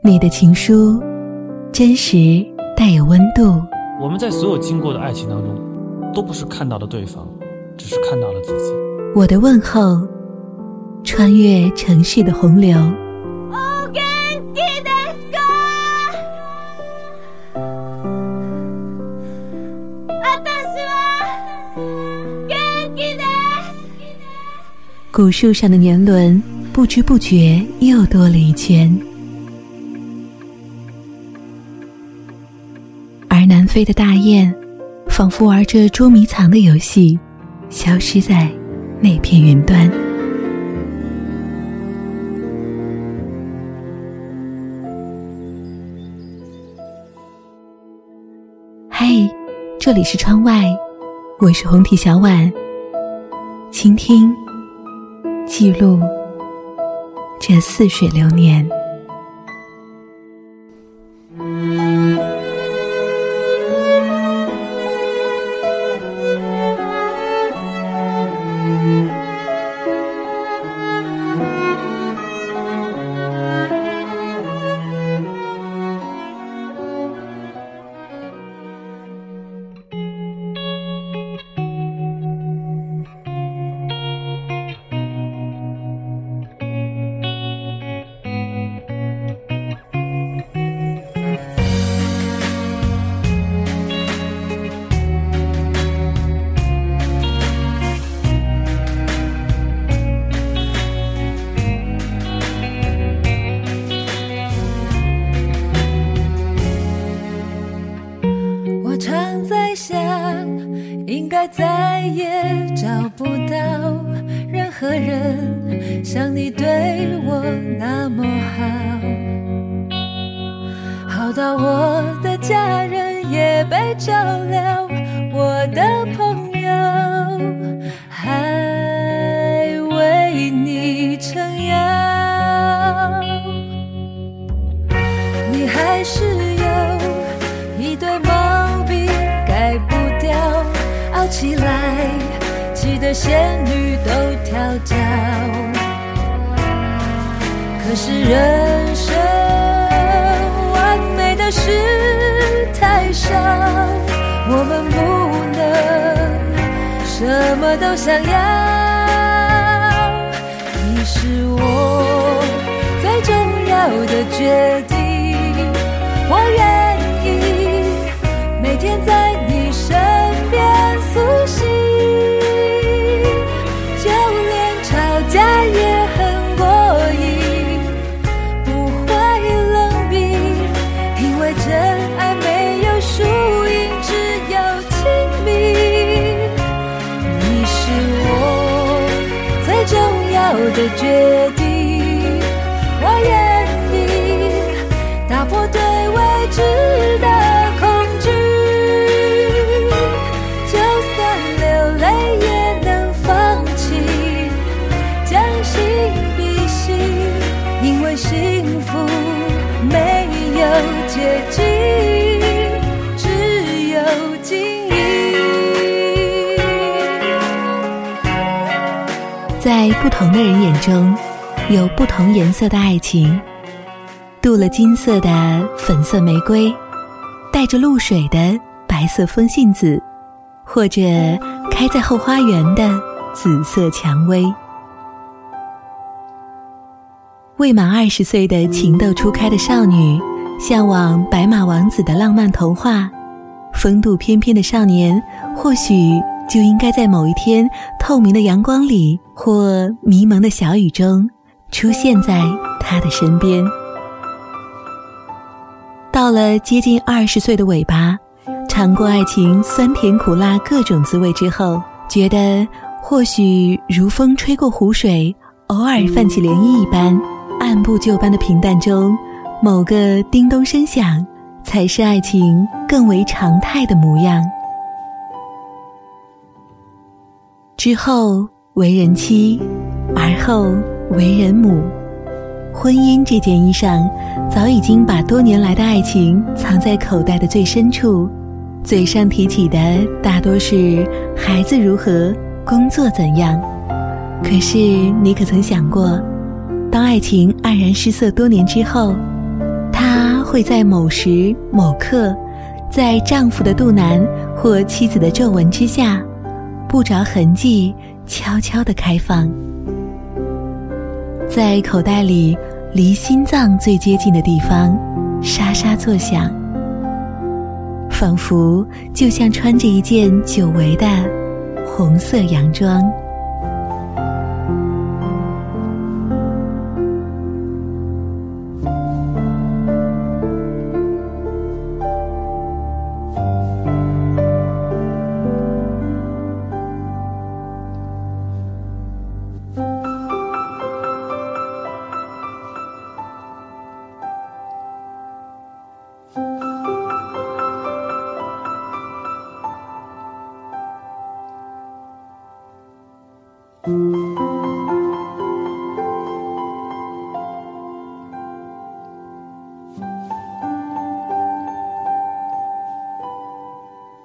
你的情书，真实带有温度。我们在所有经过的爱情当中，都不是看到了对方，只是看到了自己。我的问候，穿越城市的洪流。古树上的年轮，不知不觉又多了一圈。飞的大雁，仿佛玩着捉迷藏的游戏，消失在那片云端。嘿，这里是窗外，我是红体小婉，倾听、记录这似水流年。我都想要，你是我最重要的决定。不同的人眼中，有不同颜色的爱情：镀了金色的粉色玫瑰，带着露水的白色风信子，或者开在后花园的紫色蔷薇。未满二十岁的情窦初开的少女，向往白马王子的浪漫童话；风度翩翩的少年，或许。就应该在某一天透明的阳光里，或迷蒙的小雨中，出现在他的身边。到了接近二十岁的尾巴，尝过爱情酸甜苦辣各种滋味之后，觉得或许如风吹过湖水，偶尔泛起涟漪一般，按部就班的平淡中，某个叮咚声响，才是爱情更为常态的模样。之后为人妻，而后为人母，婚姻这件衣裳，早已经把多年来的爱情藏在口袋的最深处，嘴上提起的大多是孩子如何，工作怎样。可是你可曾想过，当爱情黯然失色多年之后，他会在某时某刻，在丈夫的肚腩或妻子的皱纹之下。不着痕迹，悄悄的开放，在口袋里，离心脏最接近的地方，沙沙作响，仿佛就像穿着一件久违的红色洋装。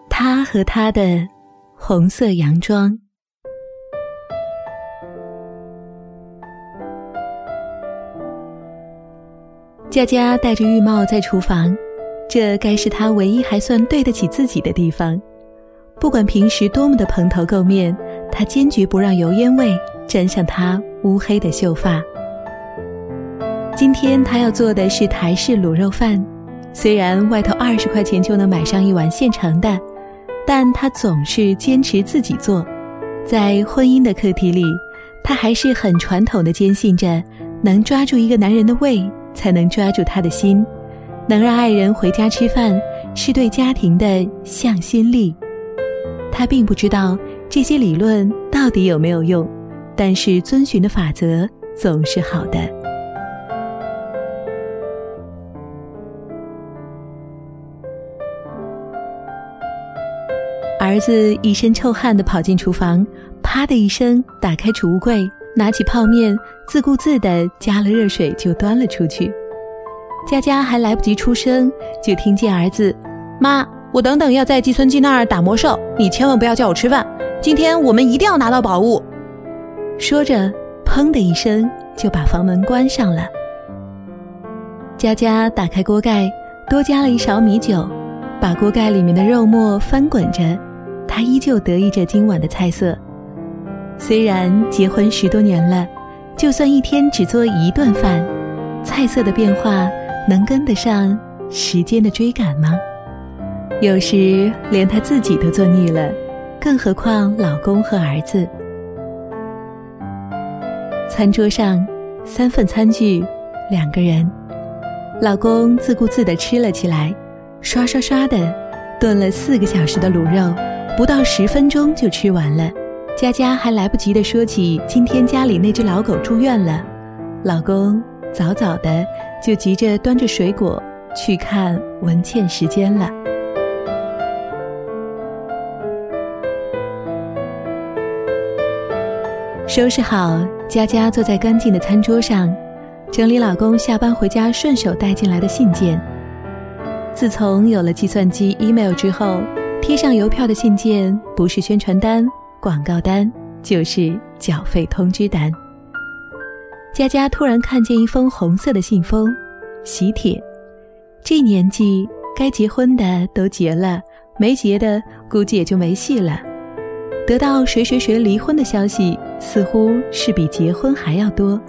他和他的红色洋装。佳佳戴着浴帽在厨房，这该是他唯一还算对得起自己的地方。不管平时多么的蓬头垢面。他坚决不让油烟味沾上他乌黑的秀发。今天他要做的是台式卤肉饭，虽然外头二十块钱就能买上一碗现成的，但他总是坚持自己做。在婚姻的课题里，他还是很传统的，坚信着能抓住一个男人的胃，才能抓住他的心。能让爱人回家吃饭，是对家庭的向心力。他并不知道。这些理论到底有没有用？但是遵循的法则总是好的。儿子一身臭汗的跑进厨房，啪的一声打开储物柜，拿起泡面，自顾自的加了热水就端了出去。佳佳还来不及出声，就听见儿子：“妈，我等等要在计算机那儿打魔兽，你千万不要叫我吃饭。”今天我们一定要拿到宝物。说着，砰的一声就把房门关上了。佳佳打开锅盖，多加了一勺米酒，把锅盖里面的肉末翻滚着。她依旧得意着今晚的菜色。虽然结婚十多年了，就算一天只做一顿饭，菜色的变化能跟得上时间的追赶吗？有时连他自己都做腻了。更何况老公和儿子，餐桌上三份餐具，两个人，老公自顾自的吃了起来，刷刷刷的炖了四个小时的卤肉，不到十分钟就吃完了。佳佳还来不及的说起今天家里那只老狗住院了，老公早早的就急着端着水果去看文倩时间了。收拾好，佳佳坐在干净的餐桌上，整理老公下班回家顺手带进来的信件。自从有了计算机、email 之后，贴上邮票的信件不是宣传单、广告单，就是缴费通知单。佳佳突然看见一封红色的信封，喜帖。这年纪该结婚的都结了，没结的估计也就没戏了。得到谁谁谁离婚的消息，似乎是比结婚还要多。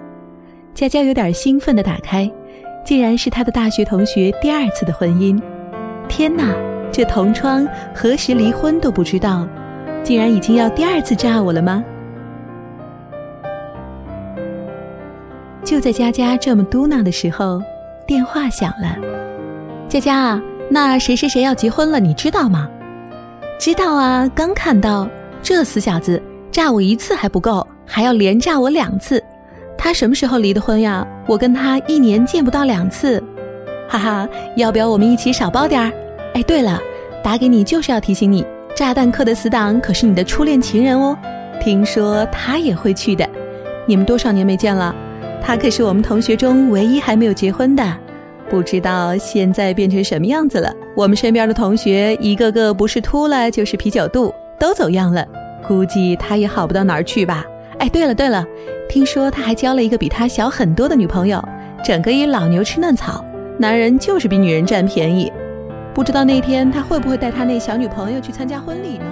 佳佳有点兴奋地打开，竟然是她的大学同学第二次的婚姻。天哪，这同窗何时离婚都不知道，竟然已经要第二次炸我了吗？就在佳佳这么嘟囔的时候，电话响了。佳佳啊，那谁谁谁要结婚了，你知道吗？知道啊，刚看到。这死小子，炸我一次还不够，还要连炸我两次。他什么时候离的婚呀？我跟他一年见不到两次，哈哈。要不要我们一起少包点儿？哎，对了，打给你就是要提醒你，炸弹客的死党可是你的初恋情人哦。听说他也会去的，你们多少年没见了？他可是我们同学中唯一还没有结婚的，不知道现在变成什么样子了。我们身边的同学一个个不是秃了就是啤酒肚。都走样了，估计他也好不到哪儿去吧。哎，对了对了，听说他还交了一个比他小很多的女朋友，整个一老牛吃嫩草。男人就是比女人占便宜，不知道那天他会不会带他那小女朋友去参加婚礼呢？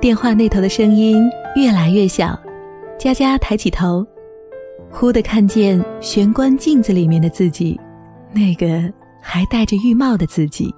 电话那头的声音越来越小，佳佳抬起头，忽地看见玄关镜子里面的自己，那个还戴着浴帽的自己。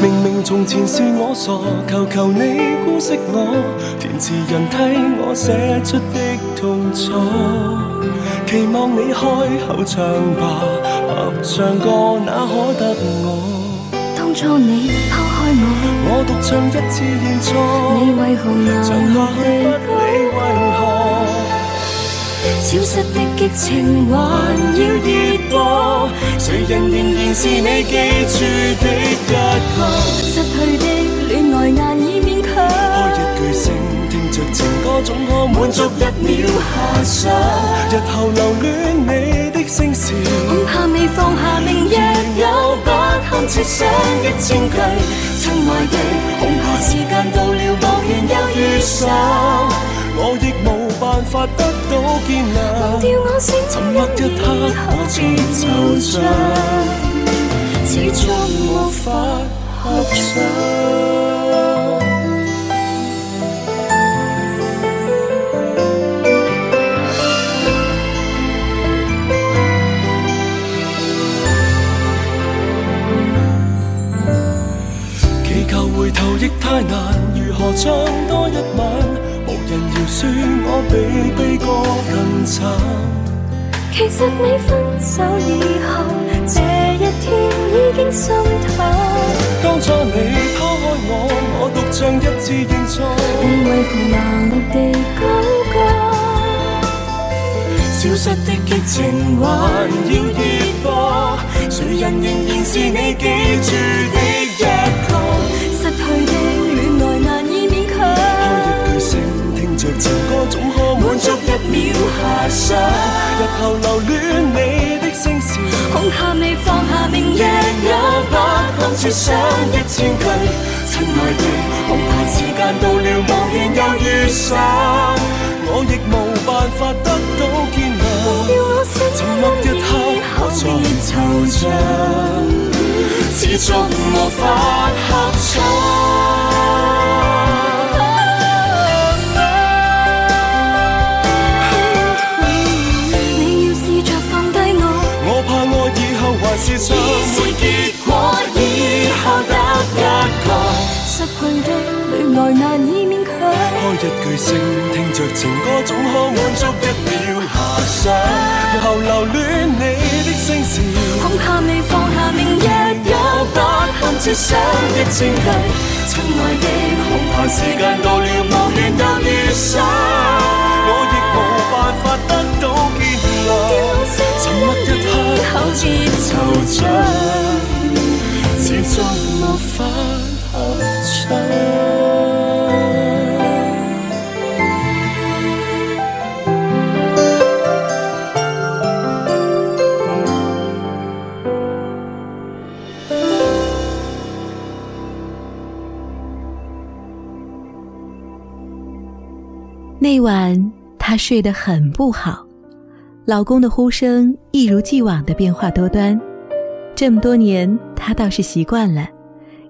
明明从前是我傻，求求你姑息我。填词人替我写出的痛楚，期望你开口唱吧，合唱歌哪可得我？当初你抛开我，我独唱一次认错。你为何留下消失的激情还要热播，谁人仍然是你记住的一个？失去的恋爱难以勉强，开一句声，听着情歌总可满足一秒遐想。日后留恋你的声线，恐怕未放下，明日有不堪设想。的千句亲爱的，恐怕时间到了，抱怨又遇上，我亦无办法。見亮，忘掉我性情一刻可別惆悵，始終無法合唱。回頭亦太難，如何唱多一晚？说，我比悲歌更惨。其实你分手以后，这一天已经心淡。当初你抛开我，我独唱一次认错。你为何盲木地高歌，消失的激情还要热播，谁人仍然是你记住的一个？个个总可满足一秒遐想，日后留恋你的声线，恐怕未放下。明夜也不含设想一千句，亲爱的，恐怕时间到了，无缘又遇上，我亦无办法得到兼得。沉默一刻，口便惆怅，始终无法合唱。只是结果，以后得一个失去的恋爱难以勉强。开一句聲，听着情歌，总可满足一秒遐想。然後留恋你的声线，恐怕未放下，明日有不堪设想的戰据。亲爱的，恐怕时间到了，無怨又餘生，我亦无办法。得。知惆怅，始终无法合唱。那晚，他睡得很不好。老公的呼声一如既往的变化多端，这么多年他倒是习惯了。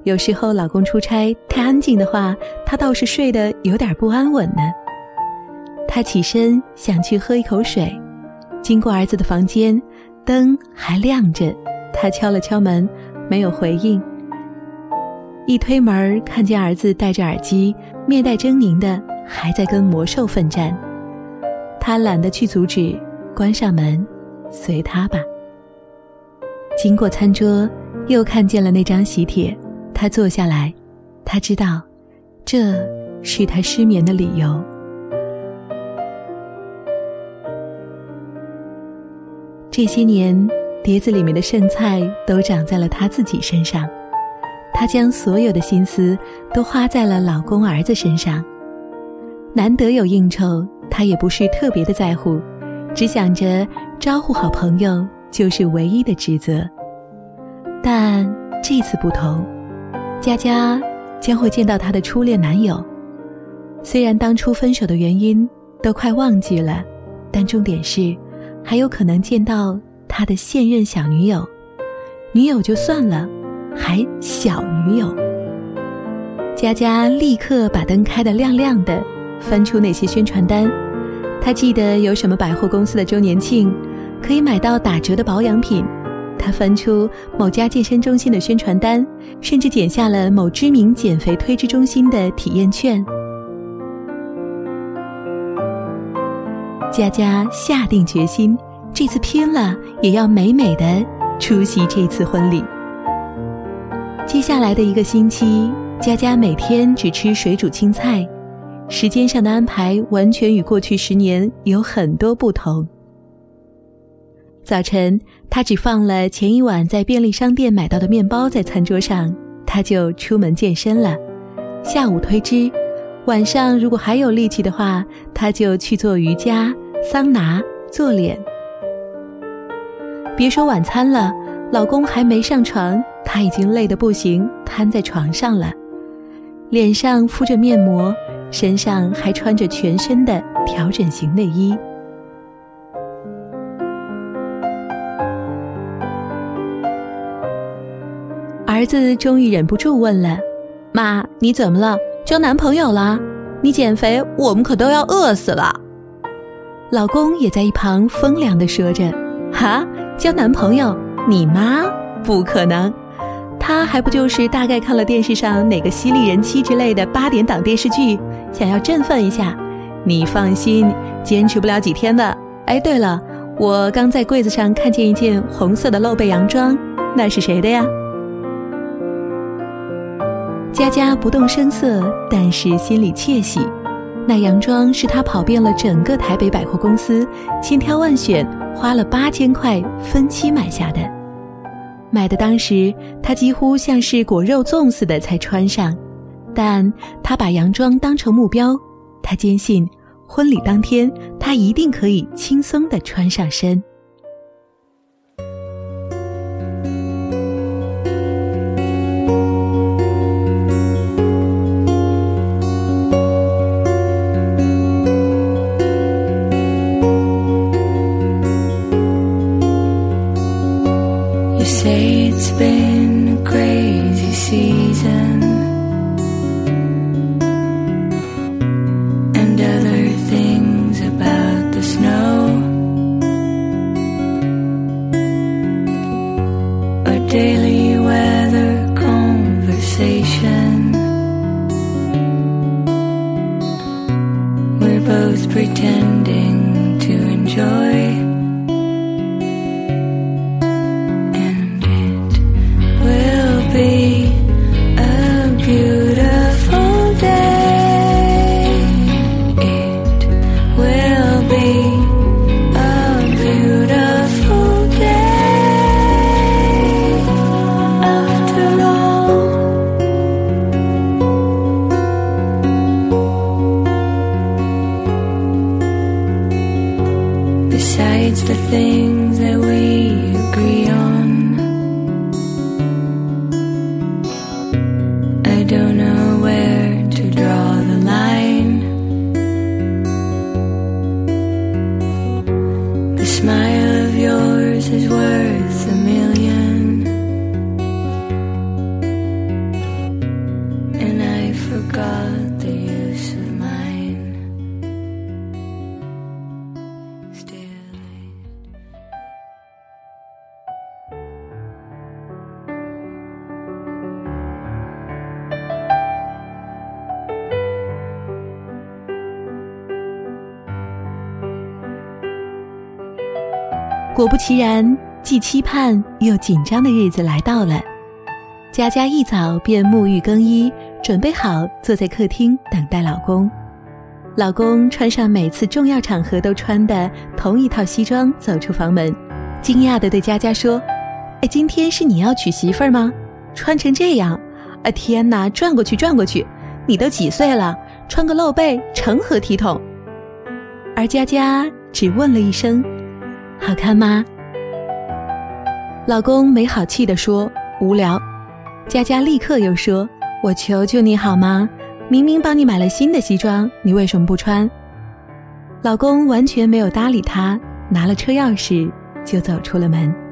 有时候老公出差太安静的话，他倒是睡得有点不安稳呢。他起身想去喝一口水，经过儿子的房间，灯还亮着。他敲了敲门，没有回应。一推门，看见儿子戴着耳机，面带狰狞的还在跟魔兽奋战。他懒得去阻止。关上门，随他吧。经过餐桌，又看见了那张喜帖。他坐下来，他知道，这是他失眠的理由。这些年，碟子里面的剩菜都长在了他自己身上。他将所有的心思都花在了老公儿子身上。难得有应酬，他也不是特别的在乎。只想着招呼好朋友就是唯一的职责，但这次不同，佳佳将会见到她的初恋男友。虽然当初分手的原因都快忘记了，但重点是还有可能见到她的现任小女友。女友就算了，还小女友。佳佳立刻把灯开得亮亮的，翻出那些宣传单。她记得有什么百货公司的周年庆，可以买到打折的保养品。她翻出某家健身中心的宣传单，甚至剪下了某知名减肥推脂中心的体验券。佳佳下定决心，这次拼了，也要美美的出席这次婚礼。接下来的一个星期，佳佳每天只吃水煮青菜。时间上的安排完全与过去十年有很多不同。早晨，他只放了前一晚在便利商店买到的面包在餐桌上，他就出门健身了。下午推脂，晚上如果还有力气的话，他就去做瑜伽、桑拿、做脸。别说晚餐了，老公还没上床，他已经累得不行，瘫在床上了，脸上敷着面膜。身上还穿着全身的调整型内衣。儿子终于忍不住问了：“妈，你怎么了？交男朋友了？你减肥，我们可都要饿死了。”老公也在一旁风凉的说着：“哈，交男朋友？你妈不可能，他还不就是大概看了电视上哪个犀利人妻之类的八点档电视剧。”想要振奋一下，你放心，坚持不了几天的。哎，对了，我刚在柜子上看见一件红色的露背洋装，那是谁的呀？佳佳不动声色，但是心里窃喜。那洋装是她跑遍了整个台北百货公司，千挑万选，花了八千块分期买下的。买的当时，她几乎像是裹肉粽似的才穿上。但他把洋装当成目标，他坚信，婚礼当天他一定可以轻松的穿上身。果不其然，既期盼又紧张的日子来到了。佳佳一早便沐浴更衣，准备好坐在客厅等待老公。老公穿上每次重要场合都穿的同一套西装，走出房门，惊讶的对佳佳说：“哎，今天是你要娶媳妇吗？穿成这样，啊天哪！转过去，转过去，你都几岁了？穿个露背成何体统？”而佳佳只问了一声。好看吗？老公没好气的说：“无聊。”佳佳立刻又说：“我求求你好吗？明明帮你买了新的西装，你为什么不穿？”老公完全没有搭理他，拿了车钥匙就走出了门。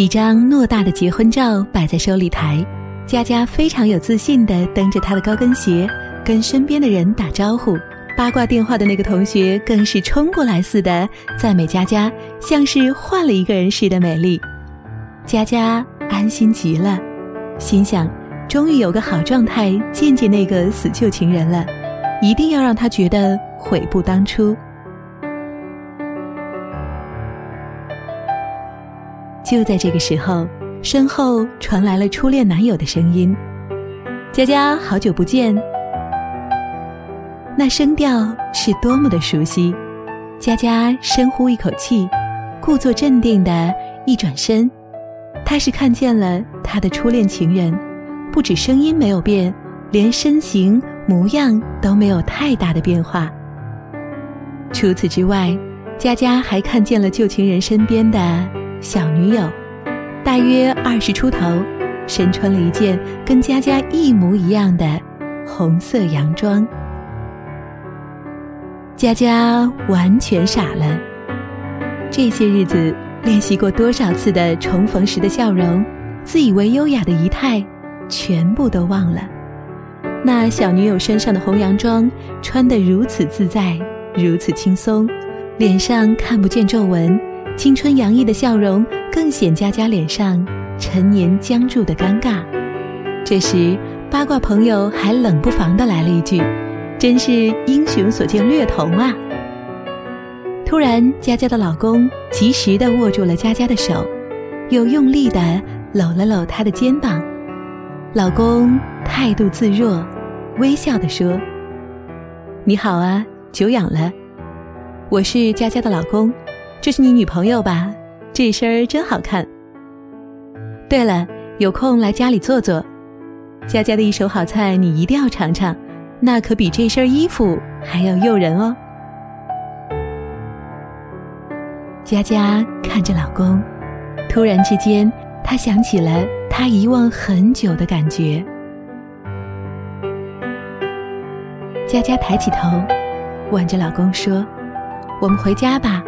几张诺大的结婚照摆在收礼台，佳佳非常有自信地蹬着她的高跟鞋，跟身边的人打招呼。八卦电话的那个同学更是冲过来似的赞美佳佳，像是换了一个人似的美丽。佳佳安心极了，心想：终于有个好状态见见那个死旧情人了，一定要让他觉得悔不当初。就在这个时候，身后传来了初恋男友的声音：“佳佳，好久不见。”那声调是多么的熟悉。佳佳深呼一口气，故作镇定的一转身，她是看见了她的初恋情人。不止声音没有变，连身形模样都没有太大的变化。除此之外，佳佳还看见了旧情人身边的。小女友，大约二十出头，身穿了一件跟佳佳一模一样的红色洋装。佳佳完全傻了。这些日子练习过多少次的重逢时的笑容，自以为优雅的仪态，全部都忘了。那小女友身上的红洋装穿得如此自在，如此轻松，脸上看不见皱纹。青春洋溢的笑容更显佳佳脸上陈年僵住的尴尬。这时，八卦朋友还冷不防的来了一句：“真是英雄所见略同啊！”突然，佳佳的老公及时的握住了佳佳的手，又用力的搂了搂她的肩膀。老公态度自若，微笑的说：“你好啊，久仰了，我是佳佳的老公。”这是你女朋友吧？这身儿真好看。对了，有空来家里坐坐，佳佳的一手好菜你一定要尝尝，那可比这身衣服还要诱人哦。佳佳看着老公，突然之间，她想起了她遗忘很久的感觉。佳佳抬起头，挽着老公说：“我们回家吧。”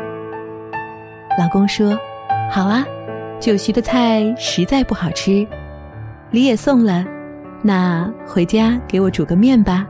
老公说：“好啊，酒席的菜实在不好吃，礼也送了，那回家给我煮个面吧。”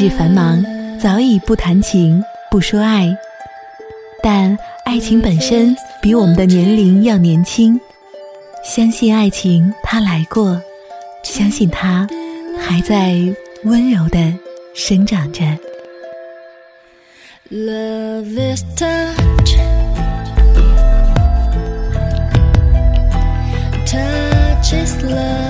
日繁忙，早已不谈情，不说爱，但爱情本身比我们的年龄要年轻。相信爱情，它来过，相信它还在温柔的生长着。Love is touch, touch is love.